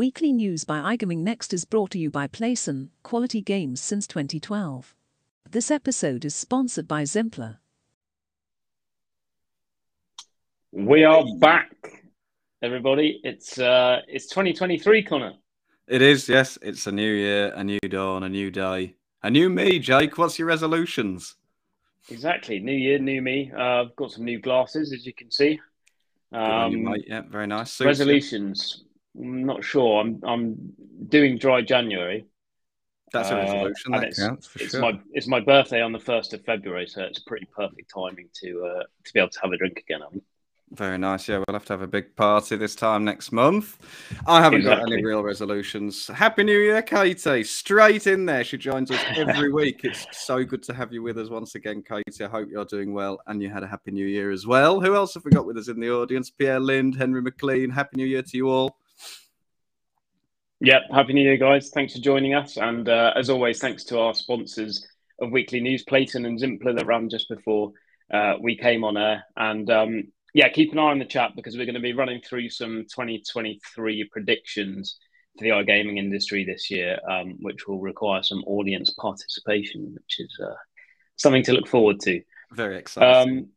Weekly news by iGaming Next is brought to you by Playson, quality games since 2012. This episode is sponsored by Zimpler. We are back, everybody. It's uh, it's 2023, Conor. It is, yes. It's a new year, a new dawn, a new day, a new me. Jake, what's your resolutions? Exactly, new year, new me. Uh, I've got some new glasses, as you can see. Um, you, yeah, very nice. Suits resolutions. I'm not sure. I'm I'm doing dry January. That's a uh, resolution. Uh, that counts for it's sure. my it's my birthday on the first of February, so it's pretty perfect timing to uh, to be able to have a drink again. I think. Very nice. Yeah, we'll have to have a big party this time next month. I haven't exactly. got any real resolutions. Happy New Year, Katie. Straight in there. She joins us every week. It's so good to have you with us once again, Katie. I hope you're doing well and you had a Happy New Year as well. Who else have we got with us in the audience? Pierre Lind, Henry McLean. Happy New Year to you all. Yep. Happy New Year, guys. Thanks for joining us. And uh, as always, thanks to our sponsors of Weekly News, Playson and Zimpler, that ran just before uh, we came on air. And um, yeah, keep an eye on the chat because we're going to be running through some 2023 predictions for the iGaming industry this year, um, which will require some audience participation, which is uh, something to look forward to. Very exciting. Um,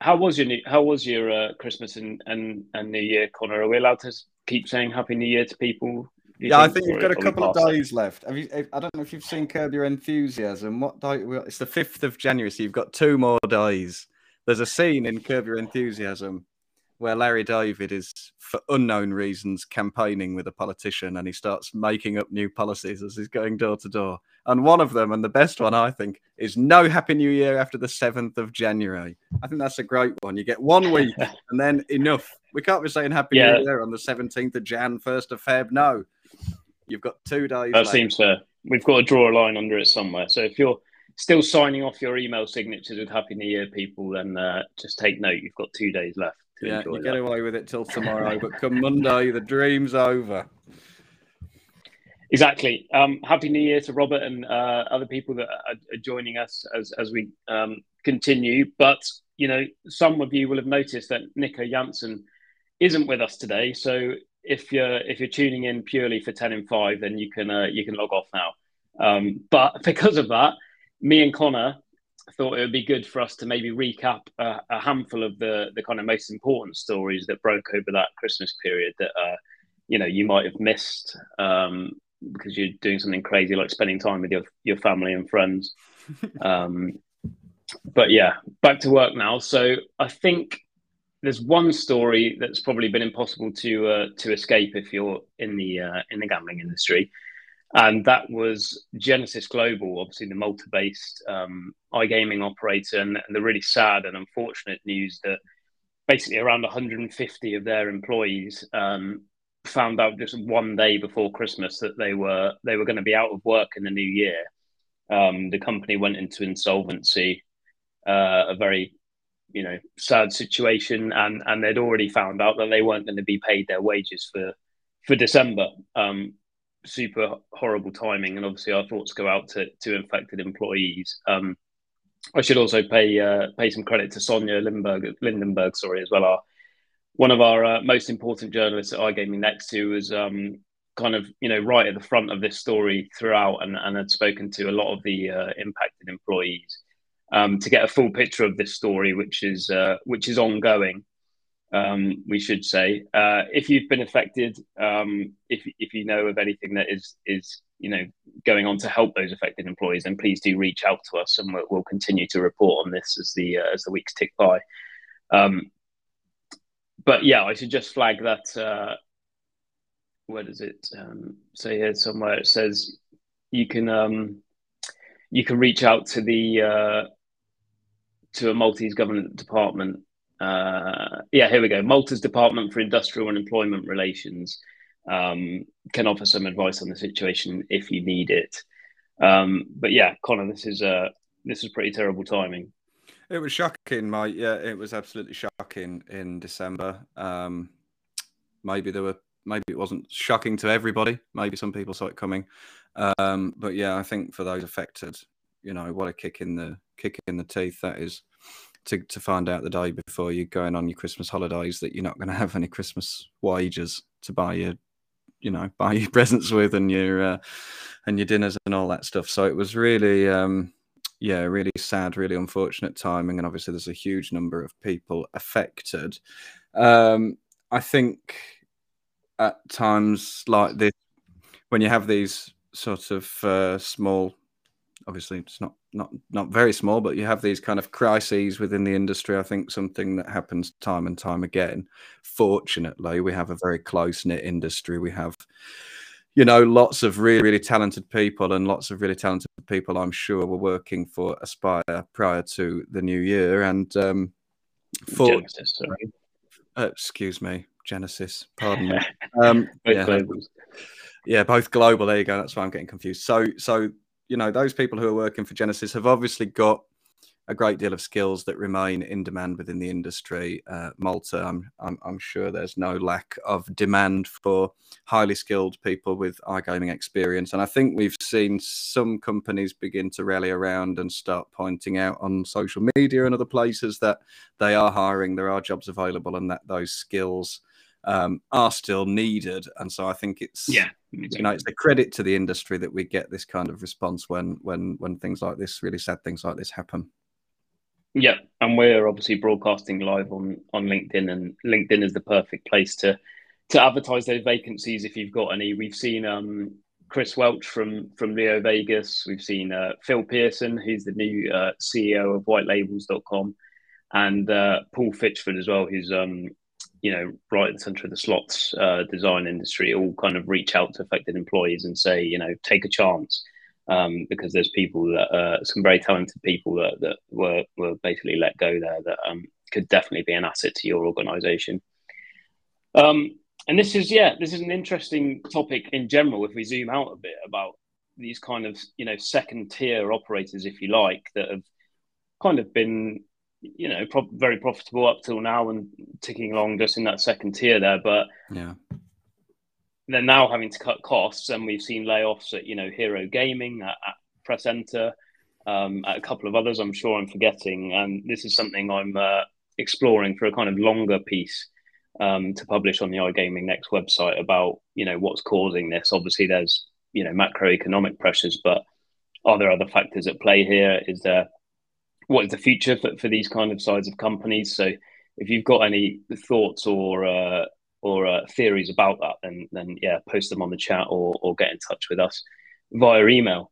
how was your new, How was your uh, Christmas and, and and New Year, Conor? Are we allowed to keep saying Happy New Year to people? Yeah, I think you've got a couple of days left. Have you, eh, I don't know if you've seen Curb Your Enthusiasm. What day? It's the fifth of January, so you've got two more days. There's a scene in Curb Your Enthusiasm where Larry David is, for unknown reasons, campaigning with a politician and he starts making up new policies as he's going door to door. And one of them, and the best one, I think, is no Happy New Year after the 7th of January. I think that's a great one. You get one week and then enough. We can't be saying Happy yeah. New Year on the 17th of Jan, 1st of Feb. No. You've got two days. That seems fair. We've got to draw a line under it somewhere. So if you're still signing off your email signatures with Happy New Year, people, then uh, just take note. You've got two days left. yeah, you get away with it till tomorrow, but come Monday, the dream's over. Exactly. Um, Happy New Year to Robert and uh, other people that are, are, joining us as as we um, continue. But you know, some of you will have noticed that Nico Janssen isn't with us today. So if you're if you're tuning in purely for ten and five, then you can uh, you can log off now. Um, but because of that, me and Conor thought it would be good for us to maybe recap a, a, handful of the the kind of most important stories that broke over that Christmas period that uh, you know you might have missed um, because you're doing something crazy like spending time with your your family and friends. um, but yeah, back to work now. So I think there's one story that's probably been impossible to uh, to escape if you're in the uh, in the gambling industry, and that was Genesis Global, obviously the Malta-based um, iGaming operator, and, and, the really sad and unfortunate news that basically around 150 of their employees um, found out just one day before Christmas that they were they were going to be out of work in the new year. Um, the company went into insolvency, uh, a very you know sad situation, and and they'd already found out that they weren't going to be paid their wages for for December. Um, super horrible timing, and obviously our thoughts go out to, to infected employees. Um, I should also pay uh, pay some credit to Sonia Lindenberg, Lindenberg, sorry, as well. Our one of our uh, most important journalists at iGaming Next, who was um, kind of you know right at the front of this story throughout, and, and had spoken to a lot of the uh, impacted employees um, to get a full picture of this story, which is uh, which is ongoing um, we should say. Uh, if you've been affected, um, if if you know of anything that is is you know going on to help those affected employees, then please do reach out to us, and we'll, we'll continue to report on this as the uh, as the weeks tick by. Um, but yeah, I should just flag that. Uh, where does it um, say here somewhere? It says you can um, you can reach out to the uh, to a Maltese government department uh, yeah, here we go. Malta's Department for Industrial and Employment Relations um, can offer some advice on the situation if you need it. Um, but yeah, Conor, this is uh, this is pretty terrible timing. It was shocking, mate. Yeah, it was absolutely shocking in December. Um, maybe there were, maybe it wasn't shocking to everybody. Maybe some people saw it coming. Um, but yeah, I think for those affected, you know, what a kick in the kick in the teeth that is to, to find out the day before you're going on your Christmas holidays that you're not going to have any Christmas wages to buy your you know buy your presents with and your uh, and your dinners and all that stuff. So it was really um, yeah, really sad, really unfortunate timing, and obviously there's a huge number of people affected. Um, I think at times like this, when you have these sort of uh, small, obviously it's not not not very small, but you have these kind of crises within the industry. I think something that happens time and time again. Fortunately, we have a very close knit industry. We have, you know, lots of really really talented people, and lots of really talented people. I'm sure were working for Aspire prior to the new year, and um, for Genesis, uh, excuse me, Genesis. Pardon me. Um, yeah, yeah, both global. There you go. That's why I'm getting confused. So, so you know, those people who are working for Genesis have obviously got a great deal of skills that remain in demand within the industry. Uh, Malta, I'm, I'm, I'm, sure there's no lack of demand for highly skilled people with iGaming experience. And I think we've seen some companies begin to rally around and start pointing out on social media and other places that they are hiring, there are jobs available, and that those skills um, are still needed. And so I think it's yeah, exactly. you know, it's a credit to the industry that we get this kind of response when when when things like this, really sad things like this happen. Yeah, and we're obviously broadcasting live on on LinkedIn, and LinkedIn is the perfect place to to advertise those vacancies if you've got any. We've seen um, Chris Welch from from Leo Vegas. We've seen uh, Phil Pearson, who's the new uh, CEO of WhiteLabels.com, and uh, Paul Fitchford as well, who's um, you know, right in the center of the slots uh, design industry, all kind of reach out to affected employees and say, you know, take a chance um, because there's people that uh, some very talented people that, that were were basically let go there that um, could definitely be an asset to your organization. Um, and this is yeah, this is an interesting topic in general. If we zoom out a bit about these kind of you know second tier operators, if you like, that have kind of been you know, pro- very profitable up till now and ticking along just in that second tier there. But yeah, they're now having to cut costs, and we've seen layoffs at you know Hero Gaming, at, at Press Enter, um, at a couple of others. I'm sure I'm forgetting, and this is something I'm uh, exploring for a kind of longer piece um, to publish on the iGaming Next website about you know what's causing this. Obviously, there's you know macroeconomic pressures, but are there other factors at play here? Is there what is the future for, for these kind of size of companies. So if you've got any thoughts or uh, or uh, theories about that, then then yeah, post them on the chat or or get in touch with us via email.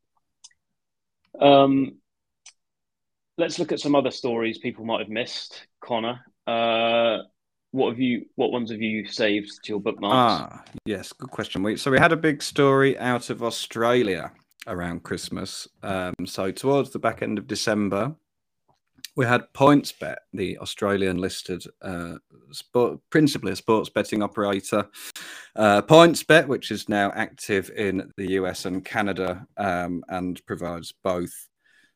Um, let's look at some other stories people might have missed. Conor, uh, what have you? What ones have you saved to your bookmarks? Ah, yes, good question. We, so we had a big story out of Australia around Christmas. Um, so towards the back end of December, we had PointsBet, the Australian listed, uh, sport, principally a sports betting operator. Uh, PointsBet, which is now active in the US and Canada um, and provides both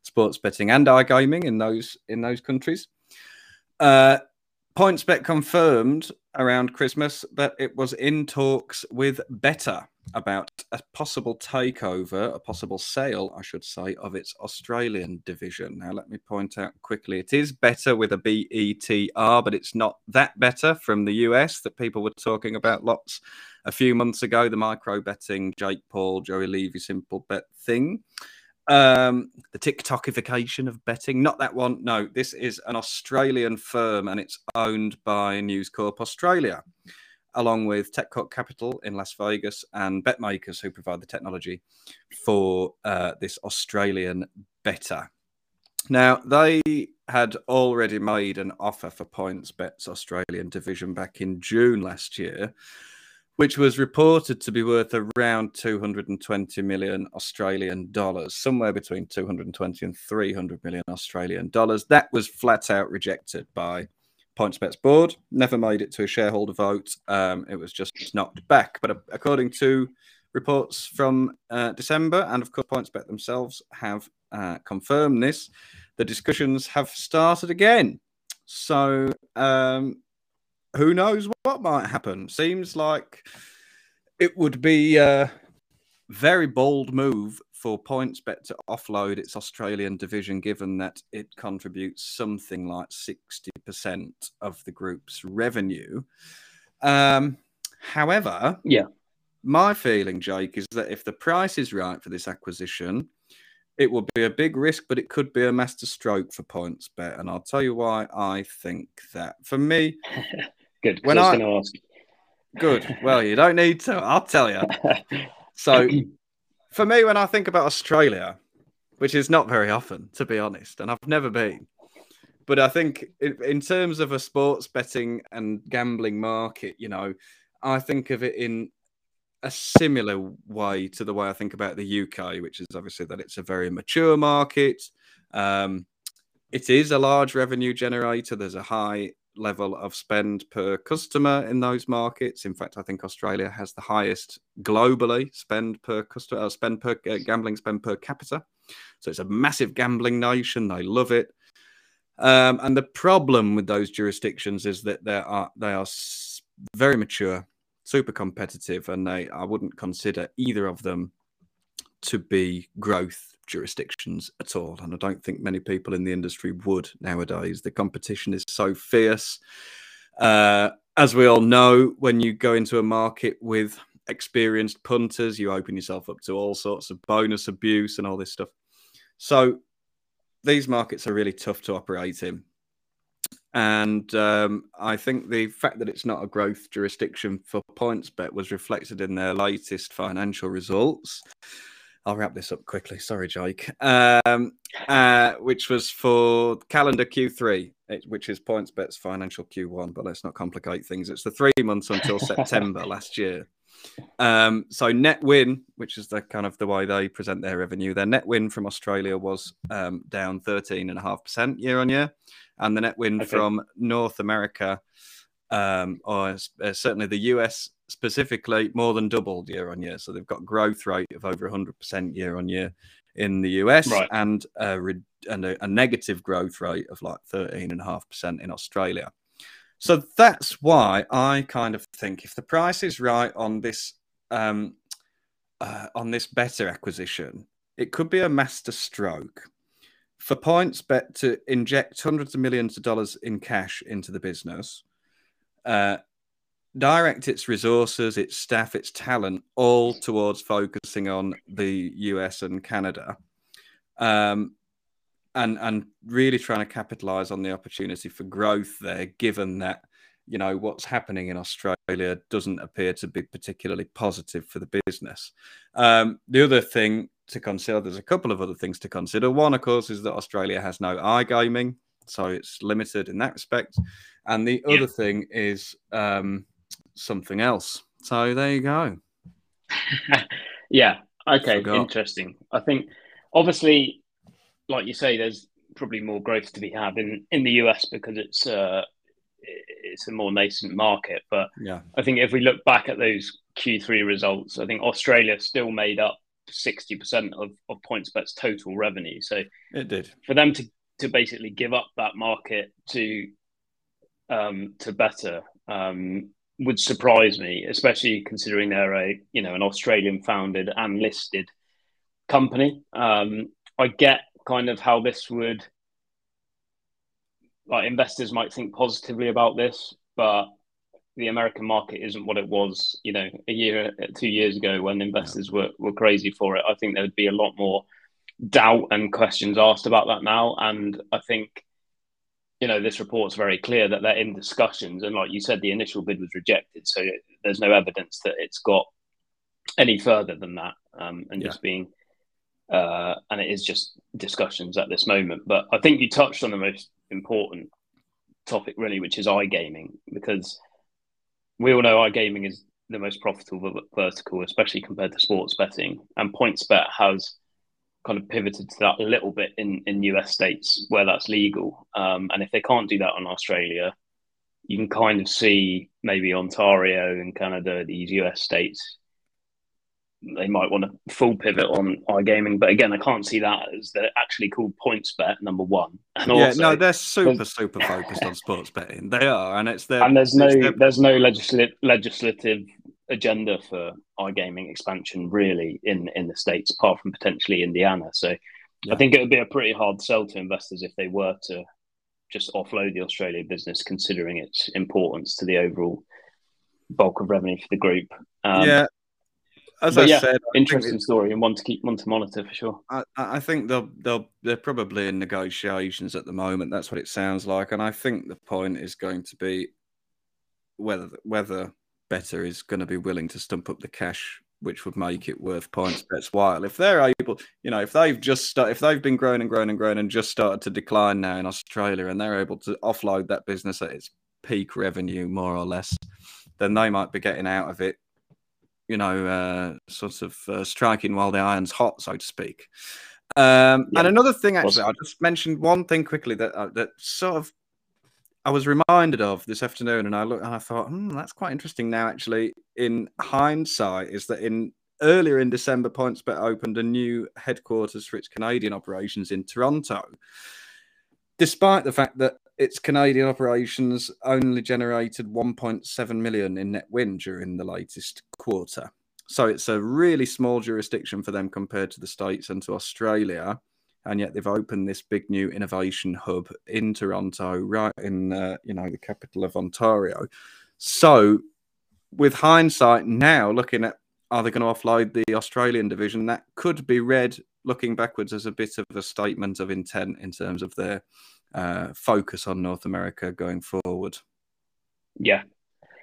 sports betting and iGaming in those in those countries. Uh, PointsBet confirmed around Christmas that it was in talks with Betr about a possible takeover, a possible sale, I should say, of its Australian division. Now, let me point out quickly it is Betr with a B E T R, but it's not that Betr from the US that people were talking about lots a few months ago. The micro betting, Jake Paul, Joey Levy, Simplebet thing. Um, the TikTokification of betting, not that one. No, this is an Australian firm and it's owned by News Corp Australia, along with Tekkorp Capital in Las Vegas and BetMakers, who provide the technology for uh, this Australian Betr. Now, they had already made an offer for PointsBet's Australian division back in June last year which was reported to be worth around 220 million Australian dollars, somewhere between 220 and 300 million Australian dollars. That was flat out rejected by PointsBet's board, never made it to a shareholder vote. Um, it was just knocked back. But according to reports from uh, December, and of course, PointsBet themselves have uh, confirmed this, the discussions have started again. So um, who knows what might happen? Seems like it would be a very bold move for PointsBet to offload its Australian division, given that it contributes something like 60% of the group's revenue. Um, however, yeah, my feeling, Jake, is that if the price is right for this acquisition, it will be a big risk, but it could be a master stroke for PointsBet. And I'll tell you why I think that. For me, good. When I, I ask. Good. Well, you don't need to. I'll tell you. So, for me, when I think about Australia, which is not very often, to be honest, and I've never been, but I think in terms of a sports betting and gambling market, you know, I think of it in a similar way to the way I think about the UK, which is obviously that it's a very mature market. Um, it is a large revenue generator. There's a high level of spend per customer in those markets. In fact, I think Australia has the highest globally spend per customer, uh, spend per uh, gambling spend per capita. So it's a massive gambling nation. They love it. Um, and the problem with those jurisdictions is that they are they are very mature, super competitive, and they I wouldn't consider either of them to be growth jurisdictions at all. And I don't think many people in the industry would nowadays. The competition is so fierce. Uh, as we all know, when you go into a market with experienced punters, you open yourself up to all sorts of bonus abuse and all this stuff. So these markets are really tough to operate in. And um, I think the fact that it's not a growth jurisdiction for PointsBet was reflected in their latest financial results. I'll wrap this up quickly. Sorry, Jake. Um, uh, which was for calendar Q3, which is PointsBet's financial Q1. But let's not complicate things. It's the three months until September last year. Um, so net win, which is the kind of the way they present their revenue, their net win from Australia was um, down 13.5% year on year. And the net win okay. from North America, um, or uh, certainly the US specifically, more than doubled year on year. So they've got growth rate of over 100% year on year in the US right. and, a, and a, a negative growth rate of like 13.5% in Australia. So that's why I kind of think if the price is right on this um, uh, on this Betr acquisition, it could be a master stroke for PointsBet to inject hundreds of millions of dollars in cash into the business, uh, direct its resources, its staff, its talent all towards focusing on the US and Canada. Um, and and really trying to capitalize on the opportunity for growth there, given that you know what's happening in Australia doesn't appear to be particularly positive for the business. Um, the other thing to consider, there's a couple of other things to consider. One, of course, is that Australia has no iGaming, so it's limited in that respect. And the yeah. other thing is um, something else. So there you go. yeah. Okay. Interesting. I think obviously like you say, there's probably more growth to be had in, in the US because it's uh, it's a more nascent market. But yeah, I think if we look back at those Q3 results, I think Australia still made up sixty percent of of PointsBet's total revenue. So it did for them to to basically give up that market to um, to Betr um, would surprise me, especially considering they're a you know an Australian founded and listed company. Um, I get kind of how this would like investors might think positively about this, but the American market isn't what it was, you know, a year, two years ago when investors were, were crazy for it. I think there would be a lot more doubt and questions asked about that now. And I think, you know, this report's very clear that they're in discussions. And like you said, the initial bid was rejected. So there's no evidence that it's got any further than that um, and yeah. just being uh, and it is just discussions at this moment. But I think you touched on the most important topic, really, which is iGaming, because we all know iGaming is the most profitable vertical, especially compared to sports betting. And PointsBet has kind of pivoted to that a little bit in, in US states where that's legal. Um, and if they can't do that on Australia, you can kind of see maybe Ontario and Canada, these US states, they might want to full pivot on iGaming. But again, I can't see that as they're actually called PointsBet number one. And yeah, also, no, they're super super focused on sports betting. They are, and it's their and there's no their... there's no legislative legislative agenda for iGaming expansion really in in the states, apart from potentially Indiana. So yeah. I think it would be a pretty hard sell to investors if they were to just offload the Australia business, considering its importance to the overall bulk of revenue for the group. Um, yeah, as I yeah, said, interesting story and one to keep one to monitor for sure. I, I think they'll they'll they're probably in negotiations at the moment. That's what it sounds like, and I think the point is going to be whether whether Betr is going to be willing to stump up the cash which would make it worth PointsBet's while. If they're able, you know, if they've just start, if they've been growing and growing and growing and just started to decline now in Australia, and they're able to offload that business at its peak revenue, more or less, then they might be getting out of it, you know, uh, sort of uh, striking while the iron's hot, so to speak. Um, yeah. And another thing, actually, I just mentioned one thing quickly that uh, that sort of I was reminded of this afternoon, and I looked and I thought, hmm, that's quite interesting. Now, actually, in hindsight, is that in earlier in December, PointsBet opened a new headquarters for its Canadian operations in Toronto, despite the fact that its Canadian operations only generated 1.7 million in net win during the latest quarter. So it's a really small jurisdiction for them compared to the States and to Australia and yet they've opened this big new innovation hub in Toronto, right in uh, you know the capital of Ontario. So, with hindsight now, looking at are they going to offload the Australian division, that could be read looking backwards as a bit of a statement of intent in terms of their uh, focus on North America going forward. Yeah,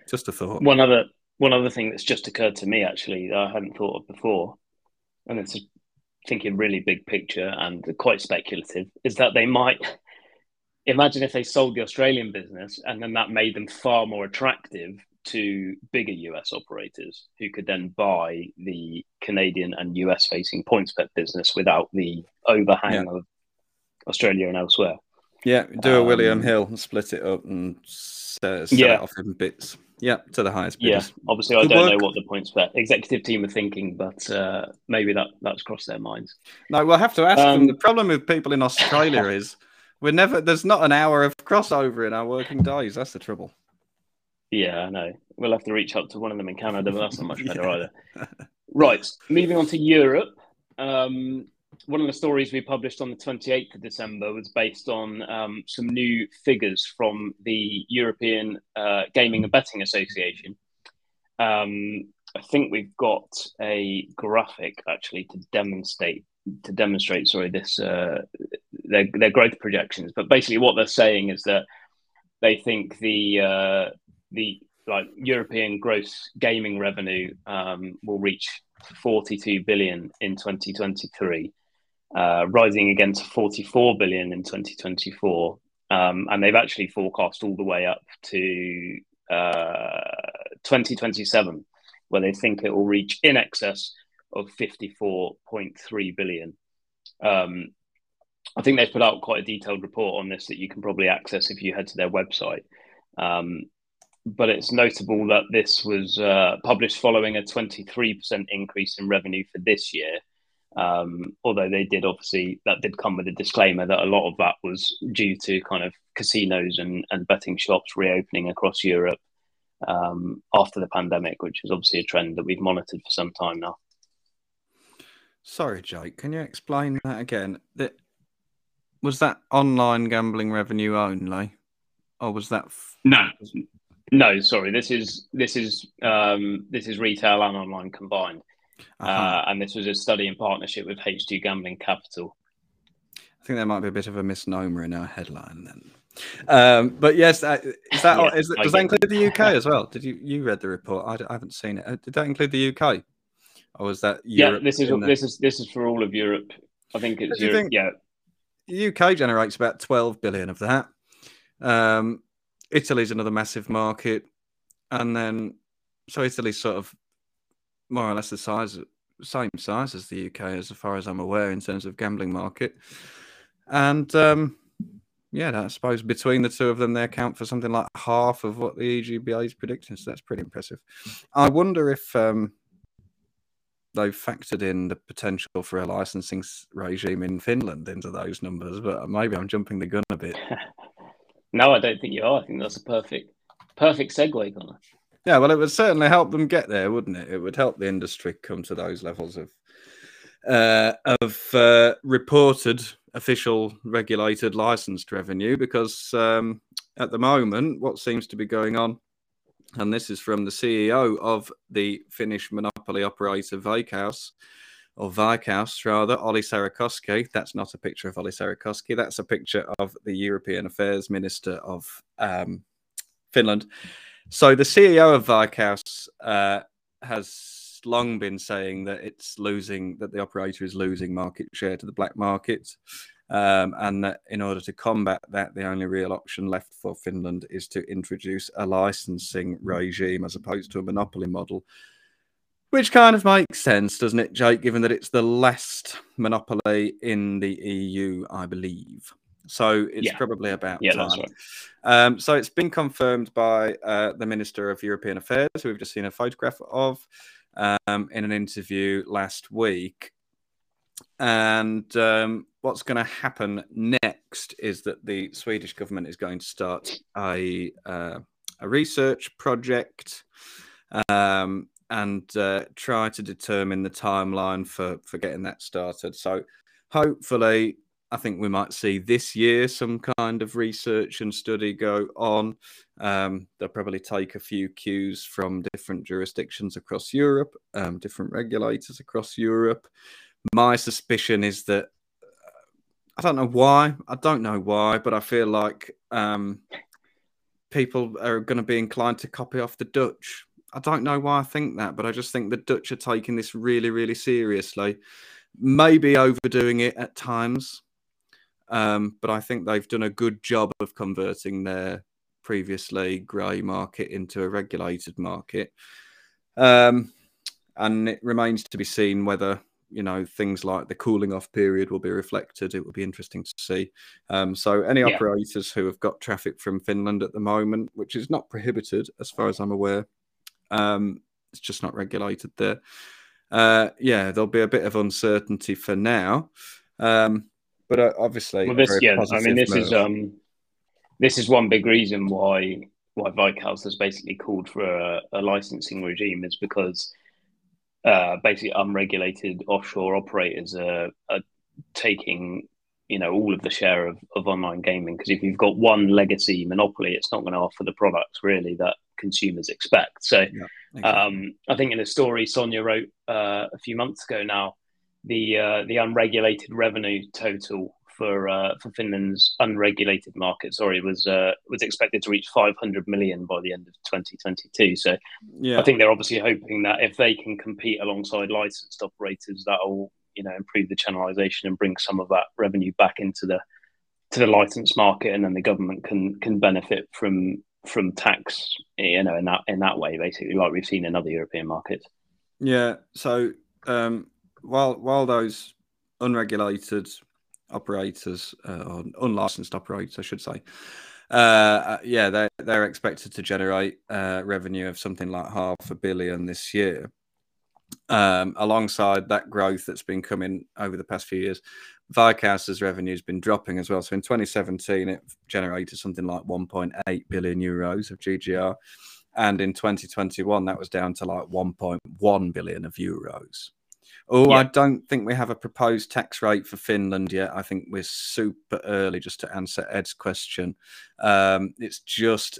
just a thought. One other one other thing that's just occurred to me actually that I hadn't thought of before, and it's a thinking really big picture and quite speculative, is that they might imagine if they sold the Australian business and then that made them far more attractive to bigger US operators who could then buy the Canadian and US facing PointsBet business without the overhang yeah. of Australia and elsewhere. Yeah, do a um, William Hill and split it up and set, yeah. it off in bits. Yeah, to the highest bidders. Yeah, obviously, I Good don't work. know what the PointsBet executive team are thinking, but uh, maybe that that's crossed their minds. No, we'll have to ask um, them. The problem with people in Australia is we're never. There's not an hour of crossover in our working days. That's the trouble. Yeah, I know. We'll have to reach out to one of them in Canada, but that's not much better either. Right, moving on to Europe. Um, one of the stories we published on the 28th of December was based on um, some new figures from the European uh, Gaming and Betting Association. Um, I think we've got a graphic actually to demonstrate to demonstrate sorry this uh, their their growth projections. But basically, what they're saying is that they think the uh, the like European gross gaming revenue um, will reach 42 billion in 2023 uh, rising again to 44 billion in 2024. Um, and they've actually forecast all the way up to uh, 2027, where they think it will reach in excess of 54.3 billion. Um, I think they've put out quite a detailed report on this that you can probably access if you head to their website. Um, but it's notable that this was uh, published following a 23% increase in revenue for this year um, although they did obviously that did come with a disclaimer that a lot of that was due to kind of casinos and, and betting shops reopening across Europe um, after the pandemic, which is obviously a trend that we've monitored for some time now. Sorry, Jake, can you explain that again? That was that online gambling revenue only, or was that f- no? No, sorry. This is this is um, this is retail and online combined. Uh-huh. Uh, and this was a study in partnership with H2 Gambling Capital. I think there might be a bit of a misnomer in our headline then. Um, but yes, uh, is that, yeah, is, does that include the UK as well? Did you you read the report? I, I, haven't seen it. Uh, did that include the UK, or was that Europe yeah? This is this is this is for all of Europe. I think it's Europe. Think yeah, UK generates about twelve billion of that. Um, Italy's another massive market, and then so Italy's sort of more or less the size, same size as the UK, as far as I'm aware, in terms of gambling market. And um, yeah, I suppose between the two of them, they account for something like half of what the EGBA is predicting. So that's pretty impressive. I wonder if um, they've factored in the potential for a licensing regime in Finland into those numbers, but maybe I'm jumping the gun a bit. no, I don't think you are. I think that's a perfect, perfect segue, Conor. Yeah, well, it would certainly help them get there, wouldn't it? It would help the industry come to those levels of uh, of uh, reported official regulated licensed revenue because um, at the moment what seems to be going on and this is from the CEO of the Finnish Monopoly operator Veikkaus, or Veikkaus rather, Olli Sarekoski. That's not a picture of Olli Sarekoski. That's a picture of the European Affairs Minister of um, Finland. So the CEO of Veikkaus uh, has long been saying that it's losing, that the operator is losing market share to the black market. Um, and that in order to combat that, the only real option left for Finland is to introduce a licensing regime as opposed to a monopoly model, which kind of makes sense, doesn't it, Jake? Given that it's the last monopoly in the EU, I believe. So it's yeah. probably about yeah, time. Right. Um, so it's been confirmed by uh, the Minister of European Affairs, who we've just seen a photograph of um, in an interview last week. And um, what's going to happen next is that the Swedish government is going to start a, uh, a research project um, and uh, try to determine the timeline for, for getting that started. So hopefully, I think we might see this year some kind of research and study go on. Um, they'll probably take a few cues from different jurisdictions across Europe, um, different regulators across Europe. My suspicion is that I don't know why. I don't know why, but I feel like um, people are going to be inclined to copy off the Dutch. I don't know why I think that, but I just think the Dutch are taking this really, really seriously. Maybe overdoing it at times, um, but I think they've done a good job of converting their previously grey market into a regulated market. Um, and it remains to be seen whether you know things like the cooling off period will be reflected. It will be interesting to see. Um, so any yeah. operators who have got traffic from Finland at the moment, which is not prohibited as far as I'm aware, um, it's just not regulated there. Uh, yeah, there'll be a bit of uncertainty for now, um, but uh, obviously, well, this yeah, I mean, this move. is um, this is one big reason why why Veikkaus has basically called for a, a licensing regime is because uh, basically unregulated offshore operators are, are taking you know all of the share of, of online gaming because if you've got one legacy monopoly it's not going to offer the products really that consumers expect so yeah, exactly. um, i think in a story sonia wrote uh, a few months ago now the uh, the unregulated revenue total for uh, for Finland's unregulated market, sorry, was uh, was expected to reach 500 million by the end of 2022. So, yeah. I think they're obviously hoping that if they can compete alongside licensed operators, that will you know improve the channelization and bring some of that revenue back into the to the license market, and then the government can can benefit from from tax, you know, in that in that way, basically, like we've seen in other European markets. Yeah. So um, while while those unregulated operators uh, or unlicensed operators, I should say. Uh, uh, yeah, they're, they're expected to generate uh, revenue of something like half a billion this year. Um, alongside that growth that's been coming over the past few years, Veikkaus's revenue has been dropping as well. So in 2017, it generated something like 1.8 billion euros of GGR. And in 2021, that was down to like 1.1 billion of euros. Oh, yeah. I don't think we have a proposed tax rate for Finland yet. I think we're super early just to answer Ed's question. Um, it's just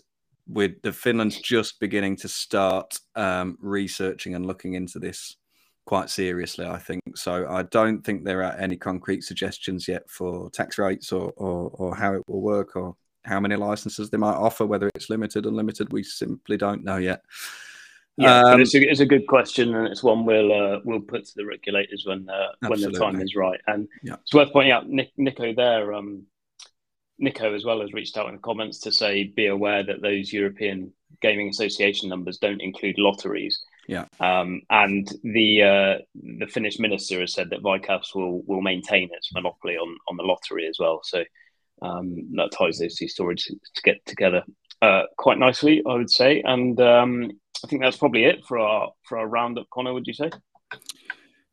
with the Finland's just beginning to start um, researching and looking into this quite seriously, I think. So I don't think there are any concrete suggestions yet for tax rates or, or, or how it will work or how many licenses they might offer, whether it's limited, or unlimited. We simply don't know yet. Yeah, um, it's, a, it's a good question, and it's one we'll uh, we'll put to the regulators when uh, when the time is right. And yeah. it's worth pointing out, Nick, Nico there, um, Nico as well has reached out in the comments to say be aware that those European Gaming Association numbers don't include lotteries. Yeah. Um, and the uh, the Finnish minister has said that Veikkaus will will maintain its monopoly on on the lottery as well. So um, that ties those two stories to, to get together uh, quite nicely, I would say. And um, I think that's probably it for our for our roundup. Connor, would you say?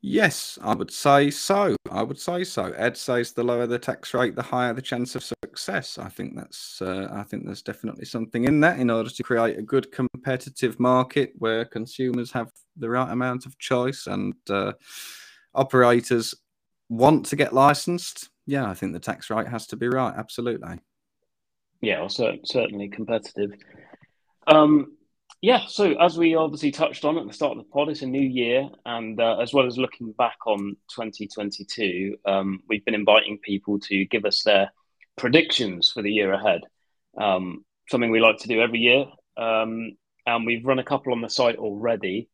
Yes, I would say so. I would say so. Ed says the lower the tax rate, the higher the chance of success. I think that's. Uh, I think there's definitely something in that in order to create a good competitive market where consumers have the right amount of choice and uh, operators want to get licensed. Yeah, I think the tax rate has to be right. Absolutely. Yeah, well, certainly competitive. Um, yeah, so as we obviously touched on at the start of the pod, it's a new year, and uh, as well as looking back on 2022, um, we've been inviting people to give us their predictions for the year ahead. Um, something we like to do every year, um, and we've run a couple on the site already.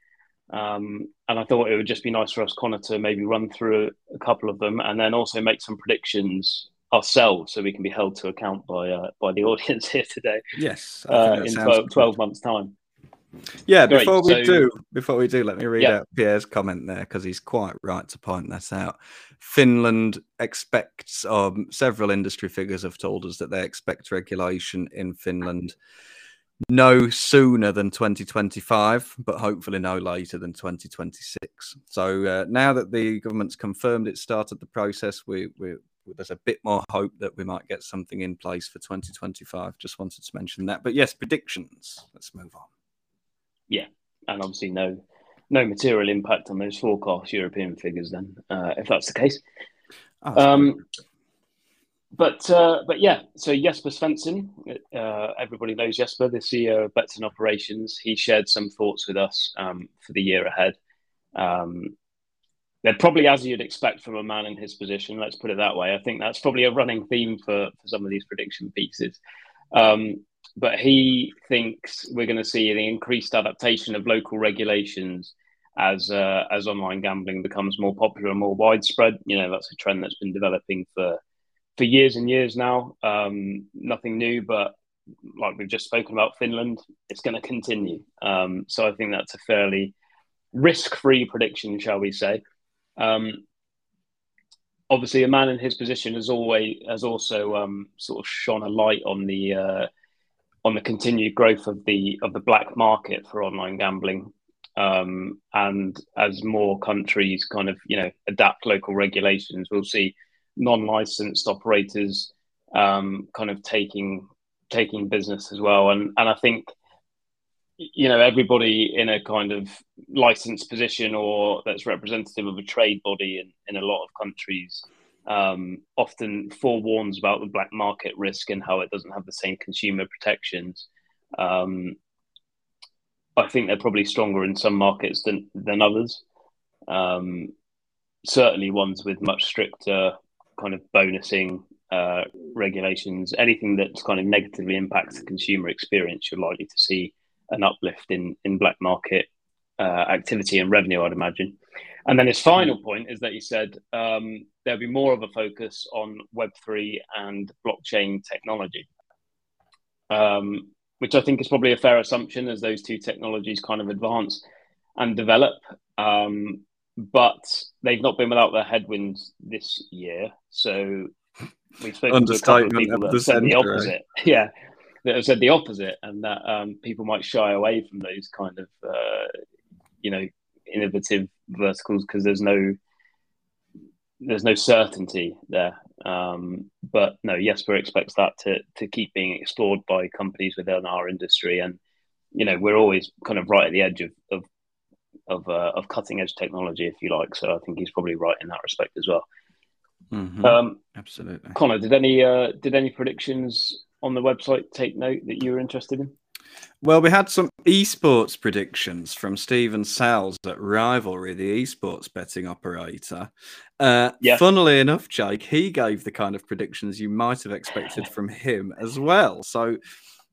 Um, and I thought it would just be nice for us, Conor, to maybe run through a, couple of them, and then also make some predictions ourselves, so we can be held to account by uh, by the audience here today. Yes, uh, in 12, 12 months' time. Yeah, Great. before we so, do, before we do, let me read yeah. out Pierre's comment there because he's quite right to point that out. Finland expects, um, several industry figures have told us that they expect regulation in Finland no sooner than 2025, but hopefully no later than 2026. So uh, now that the government's confirmed it started the process, we, we there's a bit more hope that we might get something in place for 2025. Just wanted to mention that. But yes, predictions. Let's move on yeah, and obviously no no material impact on those forecast European figures. Then, uh, if that's the case. Oh, um, but uh, but yeah, so Jesper Svensson, uh, everybody knows Jesper, the CEO of Betsson Operations. He shared some thoughts with us um, for the year ahead. Um, they're probably as you'd expect from a man in his position. Let's put it that way. I think that's probably a running theme for, for some of these prediction pieces. Um, but he thinks we're going to see the increased adaptation of local regulations as uh, as online gambling becomes more popular and more widespread. You know, that's a trend that's been developing for for years and years now. Um, nothing new, but like we've just spoken about Finland, it's going to continue. Um, so I think that's a fairly risk-free prediction, shall we say? Um, obviously, a man in his position has always has also um, sort of shone a light on the uh, on the continued growth of the of the black market for online gambling. Um, and as more countries kind of you know adapt local regulations, we'll see non-licensed operators um, kind of taking taking business as well. And and I think you know everybody in a kind of licensed position or that's representative of a trade body in, in a lot of countries um, often forewarns about the black market risk and how it doesn't have the same consumer protections. Um, I think they're probably stronger in some markets than than others. Um, certainly, ones with much stricter kind of bonusing uh, regulations. Anything that's kind of negatively impacts the consumer experience, you're likely to see an uplift in in black market uh, activity and revenue. I'd imagine. And then his final point is that he said um, there'll be more of a focus on Web3 and blockchain technology, um, which I think is probably a fair assumption as those two technologies kind of advance and develop. Um, but they've not been without their headwinds this year. So we've spoken to a couple of people that said the opposite. Yeah, that have said the opposite, and that um, people might shy away from those kind of, uh, you know, innovative verticals because there's no there's no certainty there. Um, but no, Jesper expects that to to keep being explored by companies within our industry, and you know we're always kind of right at the edge of of of, uh, of cutting edge technology, if you like. So I think he's probably right in that respect as well. Mm-hmm. Um, Absolutely, Conor. Did any uh, did any predictions on the website take note that you were interested in? Well, we had some esports predictions from Steven Salz at Rivalry, the esports betting operator. Uh, yeah. Funnily enough, Jake, he gave the kind of predictions you might have expected from him as well. So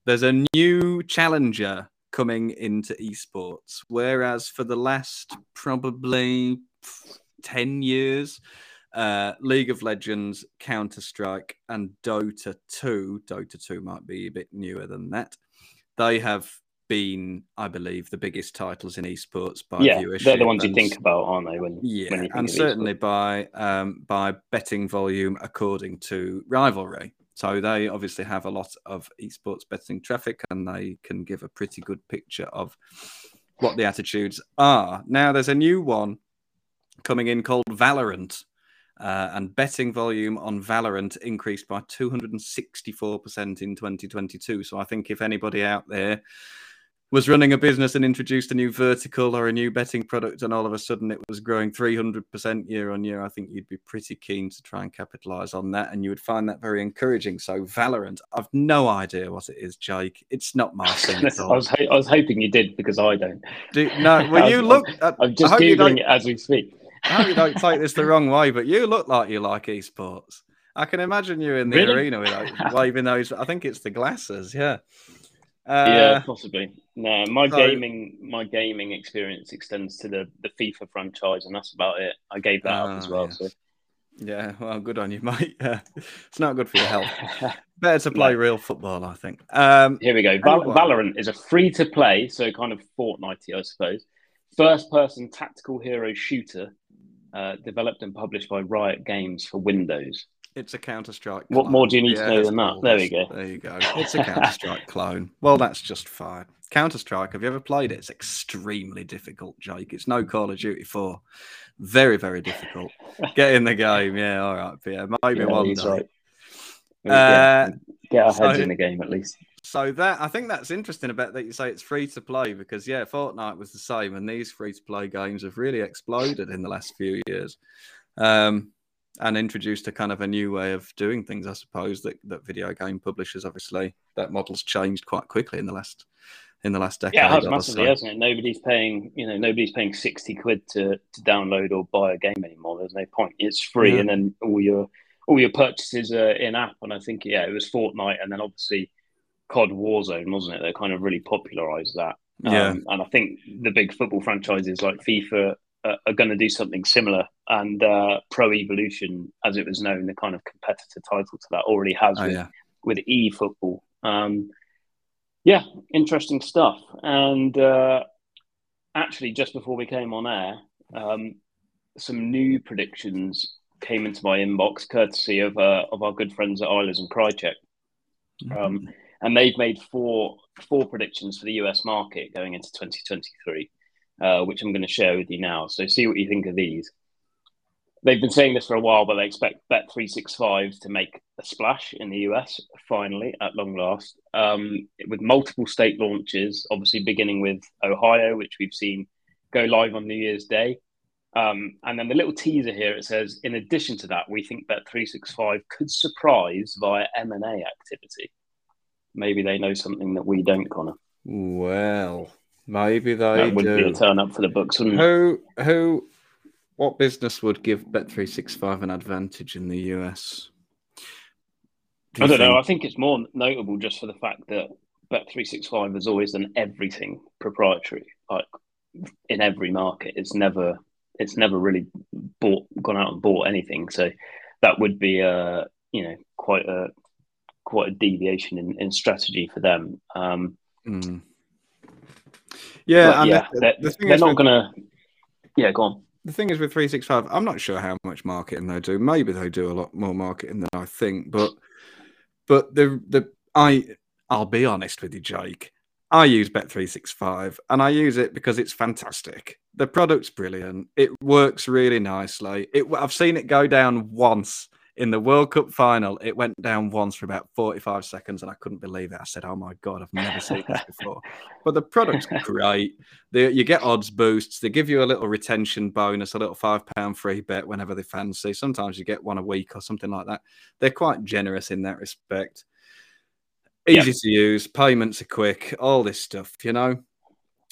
there's a new challenger coming into esports, whereas for the last probably 10 years, uh, League of Legends, Counter Strike, and Dota 2, Dota 2 might be a bit newer than that they have been, I believe, the biggest titles in esports by yeah, viewership. They're the ones you think about, aren't they? When yeah, when and certainly by um, by betting volume according to Rivalry. So they obviously have a lot of esports betting traffic, and they can give a pretty good picture of what the attitudes are. Now, there's a new one coming in called Valorant. Uh, and betting volume on Valorant increased by 264% in 2022. So I think if anybody out there was running a business and introduced a new vertical or a new betting product, and all of a sudden it was growing 300% year on year, I think you'd be pretty keen to try and capitalize on that. And you would find that very encouraging. So, Valorant, I've no idea what it is, Jake. It's not my thing. I, was, I was hoping you did because I don't. Do, no, well, you look. I'm just Googling it as we speak. I hope you don't take this the wrong way, but you look like you like esports. I can imagine you in the really? arena with waving those. I think it's the glasses. Yeah. Uh, yeah, possibly. No, my so, gaming my gaming experience extends to the the FIFA franchise, and that's about it. I gave that up as ah, well. Yeah. So. Yeah, well, good on you, mate. Yeah, it's not good for your health. Better to play real football, I think. Um, Here we go. Val- Valorant is a free to play, so kind of Fortnite, I suppose. First person tactical hero shooter, uh, developed and published by Riot Games for Windows. It's a Counter Strike. What more do you need yeah, to know than that? There we go. There you go. It's a Counter Strike clone. Well, that's just fine. Counter Strike. Have you ever played it? It's extremely difficult, Jake. It's no Call of Duty Four. Very, very difficult. Get in the game. Yeah. All right. Yeah. Maybe yeah, one day. Right. Uh, get our heads so, in the game at least. So that I think that's interesting about that you say it's free to play because yeah, Fortnite was the same, and these free to play games have really exploded in the last few years. Um, and introduced a kind of a new way of doing things, I suppose. That that video game publishers, obviously, that model's changed quite quickly in the last in the last decade. Yeah, it has massively, hasn't it? Nobody's paying, you know, nobody's paying sixty quid to to download or buy a game anymore. There's no point. It's free, yeah. and then all your all your purchases are in app. And I think yeah, it was Fortnite, and then obviously COD Warzone, wasn't it? That kind of really popularized that. Yeah, um, and I think the big football franchises like FIFA uh, are going to do something similar. And uh, Pro Evolution, as it was known, the kind of competitor title to that already has oh, with, yeah. with E Football. Um, yeah, interesting stuff. And uh, actually, just before we came on air, um, some new predictions came into my inbox, courtesy of uh, of our good friends at Eilers and Krejcik. Mm-hmm. Um, and they've made four four predictions for the US market going into 2023 uh, which I'm going to share with you now. So see what you think of these. They've been saying this for a while, but they expect Bet365 to make a splash in the US finally, at long last, um, with multiple state launches, obviously beginning with Ohio, which we've seen go live on New Year's Day. Um, and then the little teaser here it says, in addition to that, we think Bet365 could surprise via M&A activity. Maybe they know something that we don't, Conor. Well, Maybe they that would do. be a turn up for the books, wouldn't who? Who, what business would give Bet365 an advantage in the US? Do I don't think? know. I think it's more notable just for the fact that Bet365 has always done everything proprietary, like in every market. It's never, it's never really bought, gone out and bought anything. So that would be a, you know, quite a, quite a deviation in, in strategy for them. Um, mm. Yeah, yeah, the, they're, the they're not with, gonna. Yeah, go on. The thing is with three six five, I'm not sure how much marketing they do. Maybe they do a lot more marketing than I think, but but the the I I'll be honest with you, Jake. I use Bet365 and I use it because it's fantastic. The product's brilliant. It works really nicely. It, I've seen it go down once in the World Cup final, it went down once for about 45 seconds, and I couldn't believe it. I said, Oh my God, I've never seen this before. But the product's great. You get odds boosts. They give you a little retention bonus, a little £5 free bet whenever they fancy. Sometimes you get one a week or something like that. They're quite generous in that respect. Easy yeah. to use, payments are quick, all this stuff, you know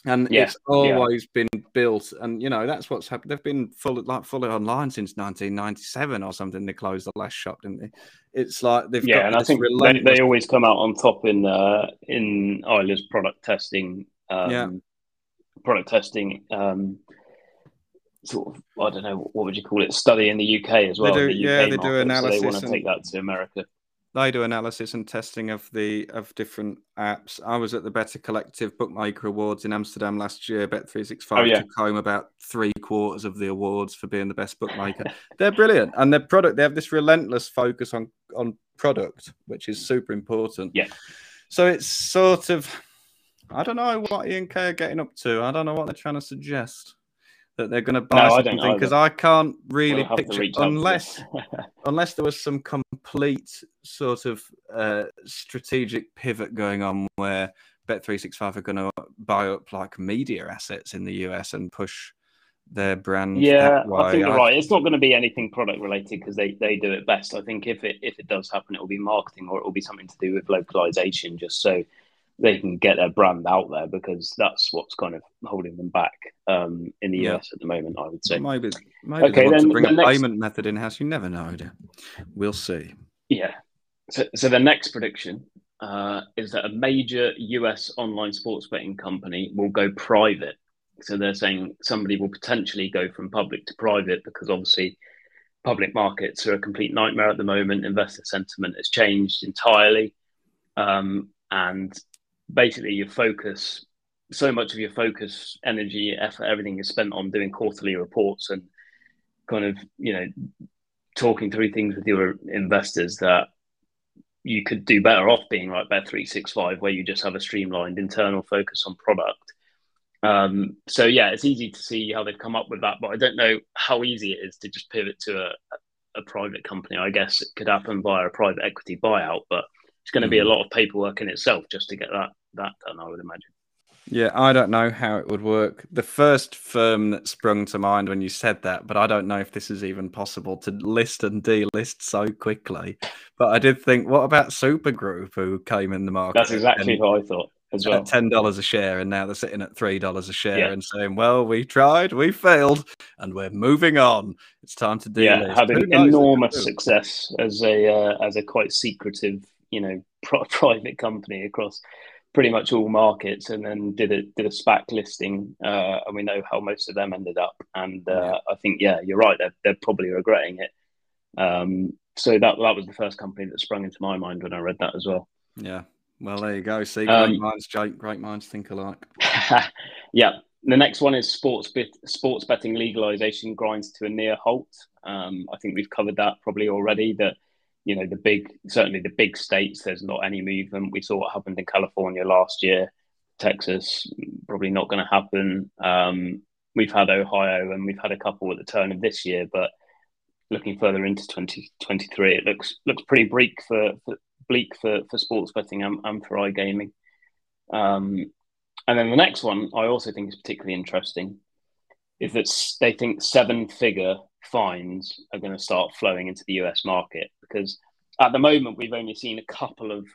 and yeah, it's always yeah. been built and you know that's what's happened they've been fully like fully online since 1997 or something they closed the last shop didn't they it's like they've yeah and i think relentless... they, they, always come out on top in uh in Eilers product testing um yeah. product testing um sort of i don't know what would you call it study in the uk as well they do, the yeah they do analysis so they want to take that to america they do analysis and testing of the of different apps. I was at the Better Collective Bookmaker Awards in Amsterdam last year. Bet three six five oh, yeah. took home about three quarters of the awards for being the best bookmaker. They're brilliant, and their product. They have this relentless focus on on product, which is super important. Yeah. So it's sort of, I don't know what E and K are getting up to. I don't know what they're trying to suggest that they're going to buy no, something because I, I, can't really picture unless unless there was some complete sort of uh, strategic pivot going on where Bet365 are going to buy up like media assets in the US and push their brand. Yeah, I think you're I... right. It's not going to be anything product related because they, they do it best. I think if it if it does happen, it will be marketing or it will be something to do with localization, just so they can get their brand out there because that's what's kind of holding them back um, in the yeah. US at the moment. I would say maybe maybe okay, they want then, to bring a next... payment method in house. You never know. We'll see. Yeah. So so the next prediction uh, is that a major US online sports betting company will go private. So they're saying somebody will potentially go from public to private because obviously public markets are a complete nightmare at the moment. Investor sentiment has changed entirely. Um, and basically your focus so much of your focus energy effort everything is spent on doing quarterly reports and kind of you know talking through things with your investors that you could do better off being like bet 365 where you just have a streamlined internal focus on product um, so yeah it's easy to see how they've come up with that but i don't know how easy it is to just pivot to a, a private company i guess it could happen via a private equity buyout but it's going to be a mm. lot of paperwork in itself just to get that that done, I would imagine. Yeah, I don't know how it would work. The first firm that sprung to mind when you said that, but I don't know if this is even possible to list and delist so quickly. But I did think, what about Super Group, who came in the market? That's exactly what I thought as well. ten dollars a share, and now they're sitting at three dollars a share, yeah. and saying, "Well, we tried, we failed, and we're moving on. It's time to do." Yeah, having enormous success as a uh, as a quite secretive, you know, private company across pretty much all markets, and then did a did a SPAC listing, uh, and we know how most of them ended up. And uh. I think, yeah, you're right. They're, they're probably regretting it. Um, so that that was the first company that sprung into my mind when I read that as well. Yeah. Well, there you go. See, great um, minds, Jake. Great minds think alike. yeah. The next one is sports bet, sports betting legalization grinds to a near halt. Um, I think we've covered that probably already. That you know the big certainly the big states there's not any movement. We saw what happened in california last year texas probably not going to happen. Um, we've had ohio and we've had a couple at the turn of this year but looking further into 2023 it looks looks pretty bleak for, for bleak for, for sports betting and, and for igaming. Um, and then the next one i also think is particularly interesting is that they think seven figure fines are going to start flowing into the US market because at the moment we've only seen a couple of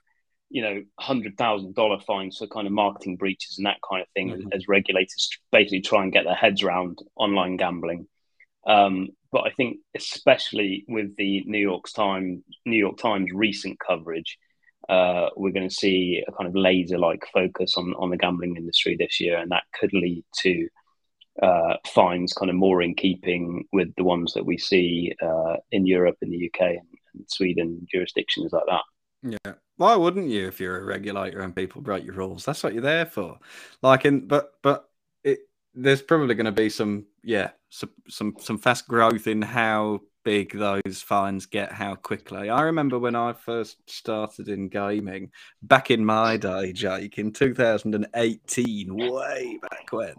you know hundred thousand dollar fines for kind of marketing breaches and that kind of thing mm-hmm. as regulators basically try and get their heads around online gambling. Um, but I think especially with the New York Times New York Times recent coverage, uh, we're going to see a kind of laser like focus on on the gambling industry this year, and that could lead to uh, fines kind of more in keeping with the ones that we see uh, in Europe, in the UK, and, and, Sweden, jurisdictions like that. Yeah, why wouldn't you if you're a regulator and people break your rules? That's what you're there for. Like in, but but it, there's probably going to be some yeah some, some some fast growth in how big those fines get, how quickly. I remember when I first started in gaming back in my day, Jake, in 2018, way back when.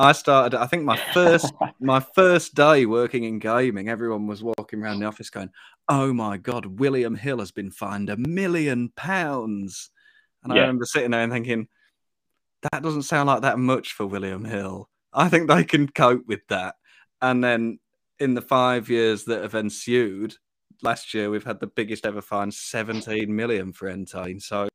I started. I think my first my first day working in gaming, everyone was walking around the office going, "Oh my god, William Hill has been fined a million pounds," and yeah. I remember sitting there and thinking, "That doesn't sound like that much for William Hill. I think they can cope with that." And then in the five years that have ensued, last year we've had the biggest ever fine, seventeen million for Entain. So,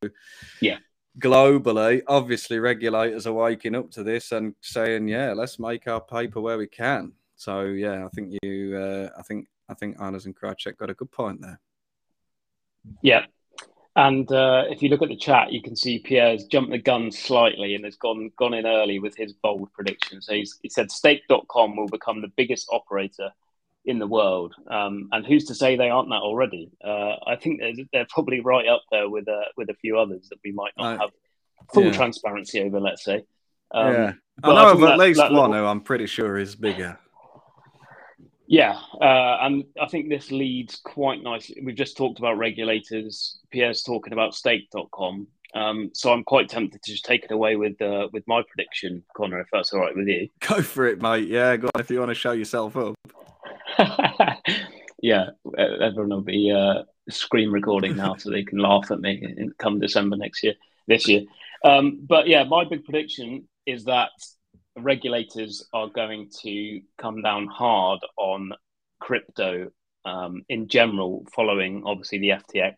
yeah, globally, obviously regulators are waking up to this and saying, "Yeah, let's make our paper where we can." So yeah, I think you, uh, I think, I think Anders and Krejcik got a good point there. Yeah, and uh, if you look at the chat, you can see Pierre's jumped the gun slightly and has gone gone in early with his bold prediction. So he's, he said Stake.com will become the biggest operator in the world. Um, and who's to say they aren't that already? Uh, I think they're, they're, probably right up there with uh, with a few others that we might not have full yeah. transparency over. Let's say. Um, yeah, I know I of at least one who I'm pretty sure is bigger. Yeah, uh, and I think this leads quite nicely. We've just talked about regulators. Pierre's talking about Stake.com. Um, so I'm quite tempted to just take it away with uh, with my prediction, Conor, if that's all right with you. Go for it, mate. Yeah, go on if you want to show yourself up. yeah, everyone will be uh, screen recording now so they can laugh at me come December next year, this year. Um, but yeah, my big prediction is that regulators are going to come down hard on crypto um, in general, following obviously the FTX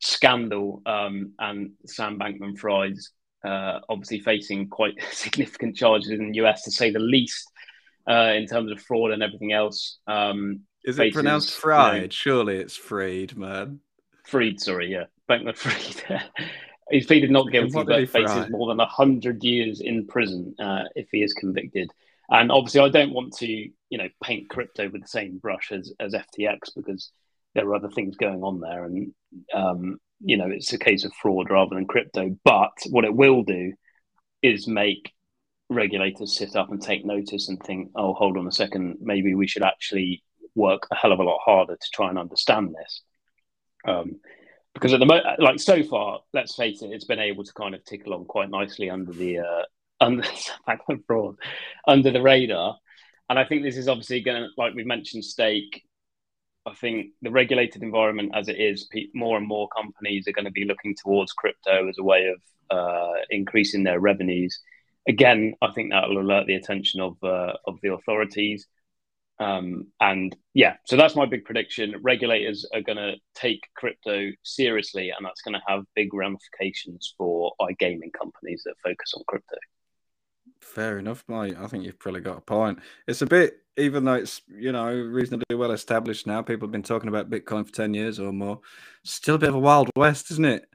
scandal um, and Sam Bankman Fried's uh, obviously facing quite significant charges in the US, to say the least, uh, in terms of fraud and everything else. Um, Is it faces, pronounced fried? You know, Surely it's freed, man. Freed, sorry, yeah. Bankman Fried. He's pleaded not guilty, but faces more than 100 years in prison uh, if he is convicted. And obviously, I don't want to, you know, paint crypto with the same brush as, as FTX because there are other things going on there. And um, you know it's a case of fraud rather than crypto. But what it will do is make regulators sit up and take notice and think, oh, hold on a second, maybe we should actually work a hell of a lot harder to try and understand this. Um, because at the moment, like so far, let's face it, it's been able to kind of tick along quite nicely under the uh, under fraud, under the radar. And I think this is obviously going to, like we mentioned, stake I think the regulated environment as it is, more and more companies are going to be looking towards crypto as a way of uh, increasing their revenues. Again, I think that will alert the attention of uh, of the authorities. Um, and yeah, so that's my big prediction. Regulators are going to take crypto seriously, and that's going to have big ramifications for iGaming companies that focus on crypto. Fair enough, mate. I think you've probably got a point. It's a bit, even though it's you know reasonably well established now. People have been talking about Bitcoin for ten years or more. Still a bit of a wild west, isn't it?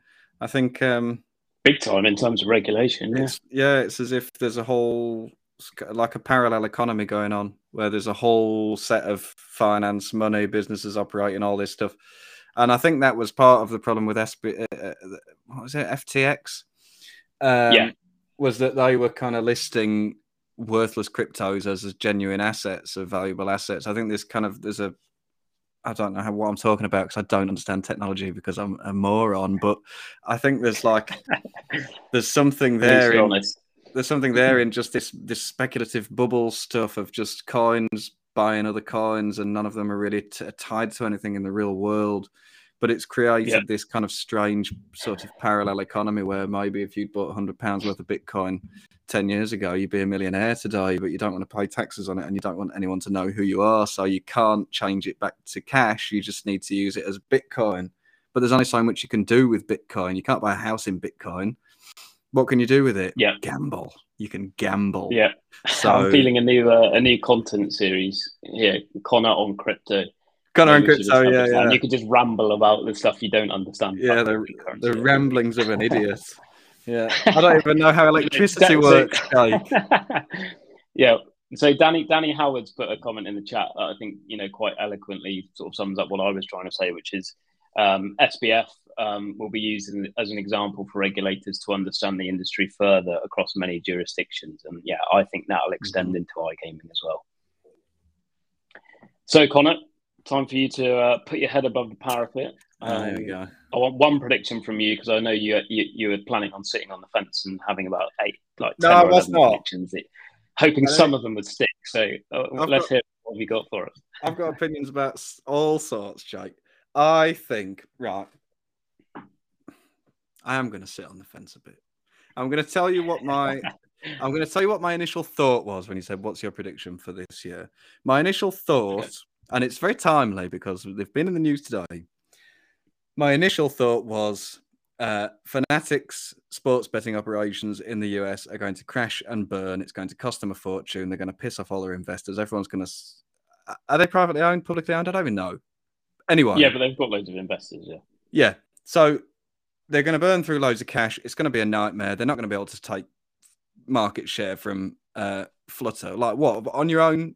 I think um, big time in terms of regulation. Yeah, it's, yeah. It's as if there's a whole like a parallel economy going on where there's a whole set of finance, money, businesses operating all this stuff. And I think that was part of the problem with SB. Uh, uh what was it? FTX. Um, yeah was that they were kind of listing worthless cryptos as, as genuine assets or valuable assets. I think there's kind of there's a I don't know how, what I'm talking about because I don't understand technology because I'm a moron. But I think there's like there's something there. In, there's something there in just this this speculative bubble stuff of just coins buying other coins, and none of them are really t- tied to anything in the real world but it's created yeah. this kind of strange sort of parallel economy where maybe if you'd bought 100 pounds worth of bitcoin 10 years ago you'd be a millionaire today but you don't want to pay taxes on it and you don't want anyone to know who you are so you can't change it back to cash you just need to use it as bitcoin. But there's only so much you can do with bitcoin you can't buy a house in bitcoin. What can you do with it? Yeah. Gamble. You can gamble. Yeah. So i'm feeling a new uh, a new content series here conor on crypto Conor and Crypto, yeah, yeah. You could just ramble about the stuff you don't understand. Yeah, the, the ramblings of an idiot. Yeah, I don't even know how electricity works. yeah, so Danny Danny Howard's put a comment in the chat that I think you know quite eloquently sort of sums up what I was trying to say, which is um, SBF um, will be used in, as an example for regulators to understand the industry further across many jurisdictions, and yeah, I think that will extend mm-hmm. into iGaming as well. So Conor, time for you to uh, put your head above the parapet. Um, there we go. I want one prediction from you because I know you, you you were planning on sitting on the fence and having about eight, like no, or that's not. predictions, hoping some of them would stick. So uh, let's got, hear what you got for us. I've got opinions about all sorts, Jake. I think right. I am going to sit on the fence a bit. I'm going to tell you what my I'm going to tell you what my initial thought was when you said, "What's your prediction for this year?" My initial thought and it's very timely because they've been in the news today. My initial thought was uh, Fanatics sports betting operations in the US are going to crash and burn. It's going to cost them a fortune. They're going to piss off all their investors. Everyone's going to. Are they privately owned, publicly owned? I don't even know. Anyway. Yeah, but they've got loads of investors. Yeah. Yeah. So they're going to burn through loads of cash. It's going to be a nightmare. They're not going to be able to take market share from uh, Flutter. Like what? On your own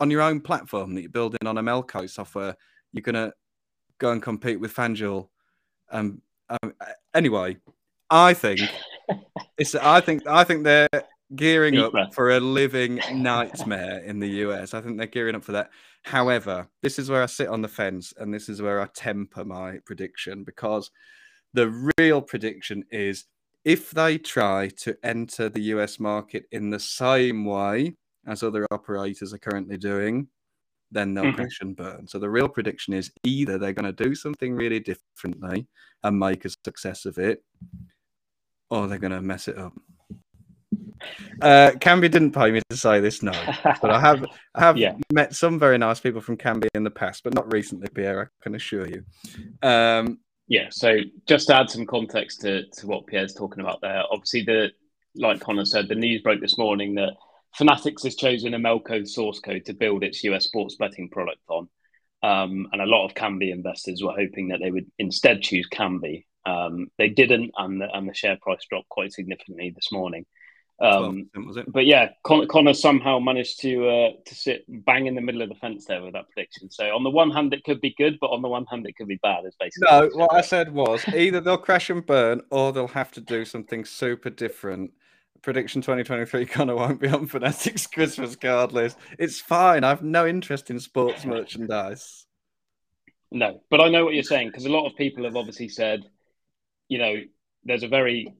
on your own platform that you're building on Amelco software, you're gonna go and compete with FanDuel. Um, um anyway, I think it's. I think I think they're gearing up for a living nightmare in the US. I think they're gearing up for that. However, this is where I sit on the fence, and this is where I temper my prediction because the real prediction is if they try to enter the US market in the same way as other operators are currently doing, then they'll mm-hmm. crash and burn. So the real prediction is either they're going to do something really differently and make a success of it, or they're going to mess it up. Uh, didn't pay me to say this, no, but I have I have yeah. met some very nice people from Kambi in the past, but not recently, Pierre. I can assure you. Um, yeah. So just to add some context to, to what Pierre's talking about there, obviously the like Conor said, the news broke this morning that Fanatics has chosen Amelco source code to build its US sports betting product on. Um, and a lot of Kambi investors were hoping that they would instead choose Kambi. Um, they didn't, and the, and the share price dropped quite significantly this morning. Um, but yeah, Con- Conor somehow managed to uh, to sit bang in the middle of the fence there with that prediction. So on the one hand, it could be good, but on the one hand, it could be bad. Is basically no. What I said was either they'll crash and burn, or they'll have to do something super different. Prediction 2023 Conor won't be on Fanatics Christmas card list. It's fine. I've no interest in sports merchandise. No, but I know what you're saying because a lot of people have obviously said, you know, there's a very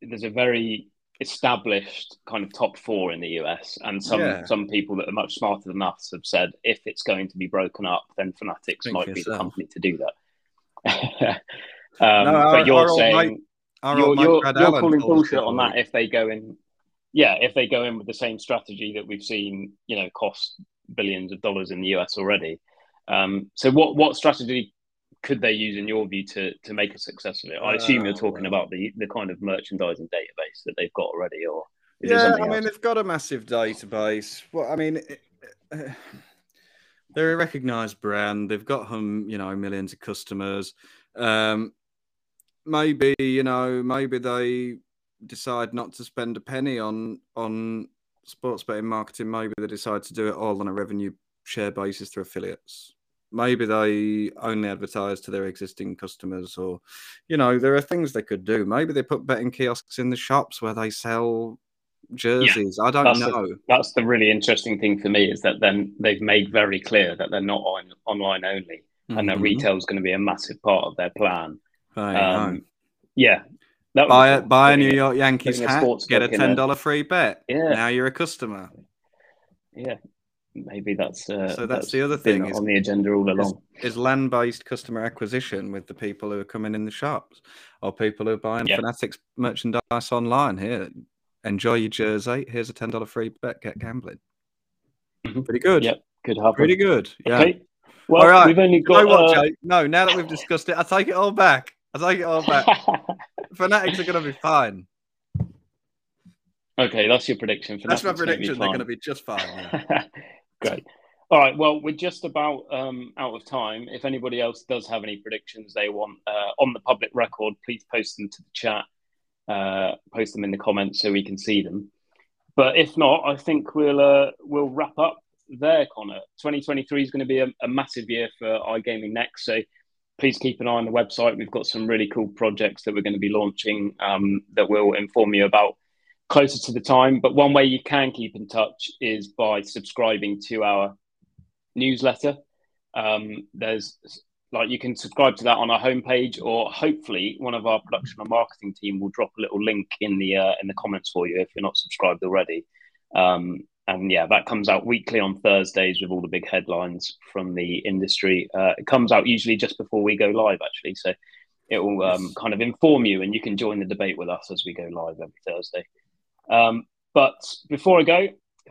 there's a very established kind of top four in the US, and some yeah. some people that are much smarter than us have said if it's going to be broken up, then Fanatics Think might be the company to do that. um, no, our, but you're saying mate, you're, you're, you're calling bullshit on that if they go in. Yeah, if they go in with the same strategy that we've seen, you know, cost billions of dollars in the US already. Um, so, what what strategy could they use in your view to to make a success of it? I assume you're talking uh, about the the kind of merchandising database that they've got already, or yeah, I mean else? they've got a massive database. Well, I mean. they're a recognized brand. They've got them, you know, millions of customers. Um, maybe you know, maybe they decide not to spend a penny on on sports betting marketing. Maybe they decide to do it all on a revenue share basis through affiliates maybe they only advertise to their existing customers or you know there are things they could do maybe they put betting kiosks in the shops where they sell jerseys yeah, i don't that's know that's the really interesting thing for me is that then they've made very clear that they're not on online only mm-hmm. and that mm-hmm. retail is going to be a massive part of their plan um, yeah buy a, buy a New York Yankees hat, get a ten dollar free bet. Yeah, now you're a customer. Yeah, maybe that's uh, so. That's, that's, the other thing on the agenda all along. Is, is land-based customer acquisition with the people who are coming in the shops or people who are buying yep. Fanatics merchandise online. Here, enjoy your jersey. Here's a ten dollar free bet. Get gambling. Mm-hmm. Pretty good. Yep, could happen. Pretty good. Yeah. Okay. Well, all right. we've only got. You know what, uh... No, now that we've discussed it, I take it all back. I take it all back. Fanatics are going to be fine. Okay, that's your prediction. Fanatics that's my prediction. They're going to be just fine. Yeah. Great. All right. Well, we're just about um, out of time. If anybody else does have any predictions they want uh, on the public record, please post them to the chat. Uh, post them in the comments so we can see them. But if not, I think we'll uh, we'll wrap up there, Conor. 2023 is going to be a, a massive year for iGaming next. So please keep an eye on the website. We've got some really cool projects that we're going to be launching um, that we'll inform you about closer to the time. But one way you can keep in touch is by subscribing to our newsletter. Um, there's like you can subscribe to that on our homepage, or hopefully one of our production and marketing team will drop a little link in the uh, in the comments for you if you're not subscribed already. Um, and yeah, that comes out weekly on Thursdays with all the big headlines from the industry. Uh, it comes out usually just before we go live, actually, so it will um, kind of inform you, and you can join the debate with us as we go live every Thursday. Um, but before I go,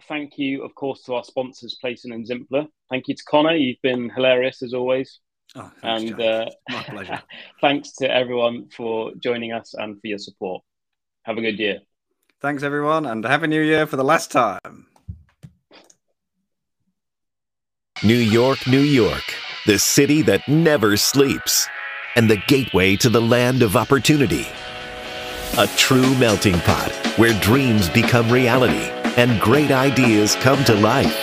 thank you, of course, to our sponsors, Playson and Zimpler. Thank you to Conor. You've been hilarious as always. Oh, thanks, and uh, my pleasure. thanks to everyone for joining us and for your support. Have a good year. Thanks, everyone, and Happy New Year for the last time. New York, New York, the city that never sleeps, and the gateway to the land of opportunity. A true melting pot where dreams become reality and great ideas come to life.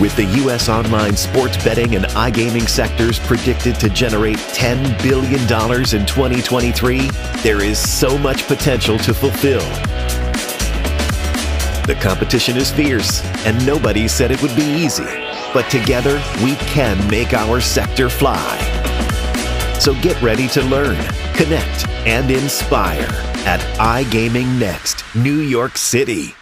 With the U.S. online sports betting and iGaming sectors predicted to generate $10 billion in 2023, there is so much potential to fulfill. The competition is fierce, and nobody said it would be easy. But together, we can make our sector fly. So get ready to learn connect, and inspire at iGaming Next, New York City.